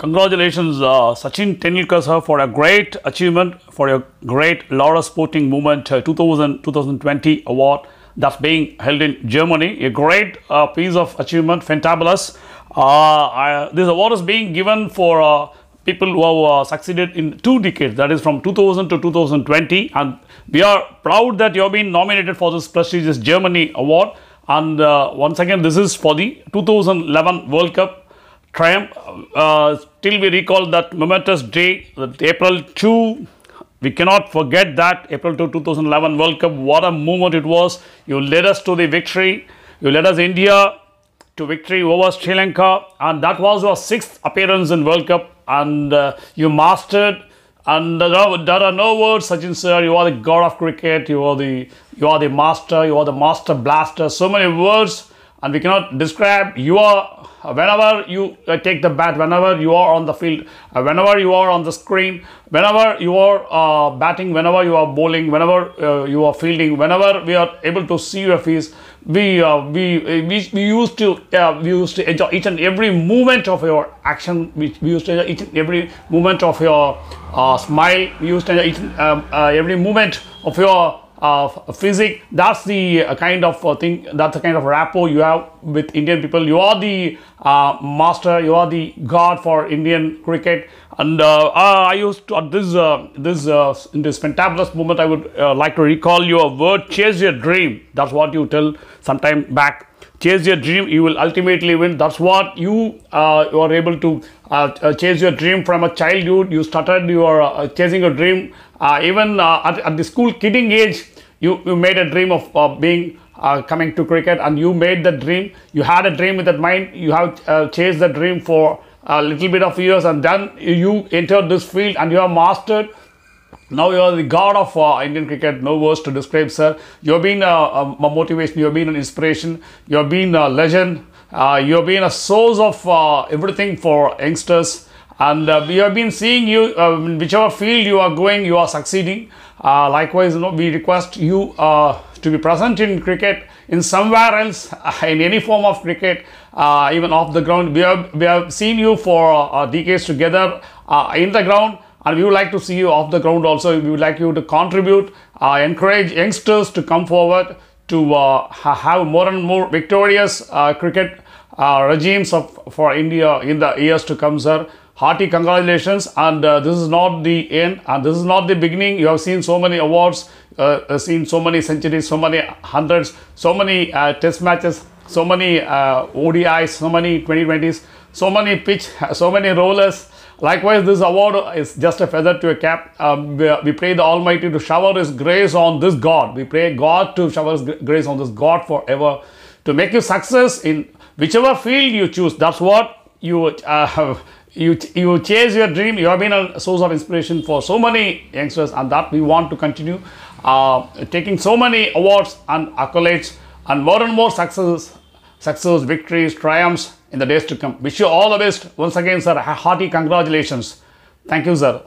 congratulations, uh, Sachin Tendulkar sir, for a great achievement, for your great Laureus Sporting Movement uh, 2000 2020 award that's being held in Germany. A great uh, piece of achievement, fantabulous. Uh, I, this award is being given for uh, people who have uh, succeeded in two decades, that is from 2000 to 2020, and we are proud that you have been nominated for this prestigious Germany award. And uh, once again, this is for the 2011 World Cup triumph. Uh, still, we recall that momentous day, that April 2. We cannot forget that April 2, 2011 World Cup. What a moment it was! You led us to the victory. You led us India to victory over Sri Lanka, and that was your sixth appearance in World Cup, and uh, you mastered. And are, there are no words, Sachin sir. You are the god of cricket. You are the you are the master. You are the master blaster. So many words, and we cannot describe. You are whenever you uh, take the bat, whenever you are on the field, uh, whenever you are on the screen, whenever you are uh, batting, whenever you are bowling, whenever uh, you are fielding, whenever we are able to see your face, we uh, we, we we used to uh, we used to enjoy each and every movement of your action. We, we used to enjoy each and every movement of your uh, smile. We used to enjoy each um, uh, every movement of your uh, physique. That's the uh, kind of uh, thing. That's the kind of rapport you have with Indian people. You are the uh, master. You are the god for Indian cricket. And uh, uh, I used to at this uh, this in this fantabulous moment. I would like to recall your word: "Chase your dream." That's what you tell sometime back. Chase your dream. You will ultimately win. That's what you uh, you are able to uh, uh, chase your dream from a childhood. You started your uh, chasing your dream uh, even uh, at, at the school kidding age. You you made a dream of uh, being uh, coming to cricket, and you made the dream. You had a dream with that mind. You have uh, chased the dream for a little bit of years, and then you entered this field, and you have mastered now you are the god of uh, Indian cricket. No words to describe, sir. You have been a, a, motivation. You have been an inspiration. You have been a legend. Uh, you have been a source of uh, everything for youngsters. And uh, we have been seeing you, uh, in whichever field you are going, you are succeeding. Uh, likewise, you know, we request you uh, to be present in cricket in somewhere else, in any form of cricket, uh, even off the ground. We have, we have seen you for uh, decades together uh, in the ground and we would like to see you off the ground also. We would like you to contribute uh, encourage youngsters to come forward to uh, have more and more victorious uh, cricket uh, regimes of, for india in the years to come sir. Hearty congratulations. And uh, this is not the end. And this is not the beginning. You have seen so many awards uh, seen so many centuries so many hundreds so many test matches so many odis so many 2020s so many pitch so many rollers Likewise, this award is just a feather to a cap. Um, we, pray the Almighty to shower His grace on this God. We pray God to shower His grace on this God forever to make you success in whichever field you choose. That's what you uh, you you chase your dream. You have been a source of inspiration for so many youngsters, and that we want to continue uh, taking so many awards and accolades and more and more successes success, victories, triumphs in the days to come. Wish you all the best. Once again, sir, hearty congratulations. Thank you, sir.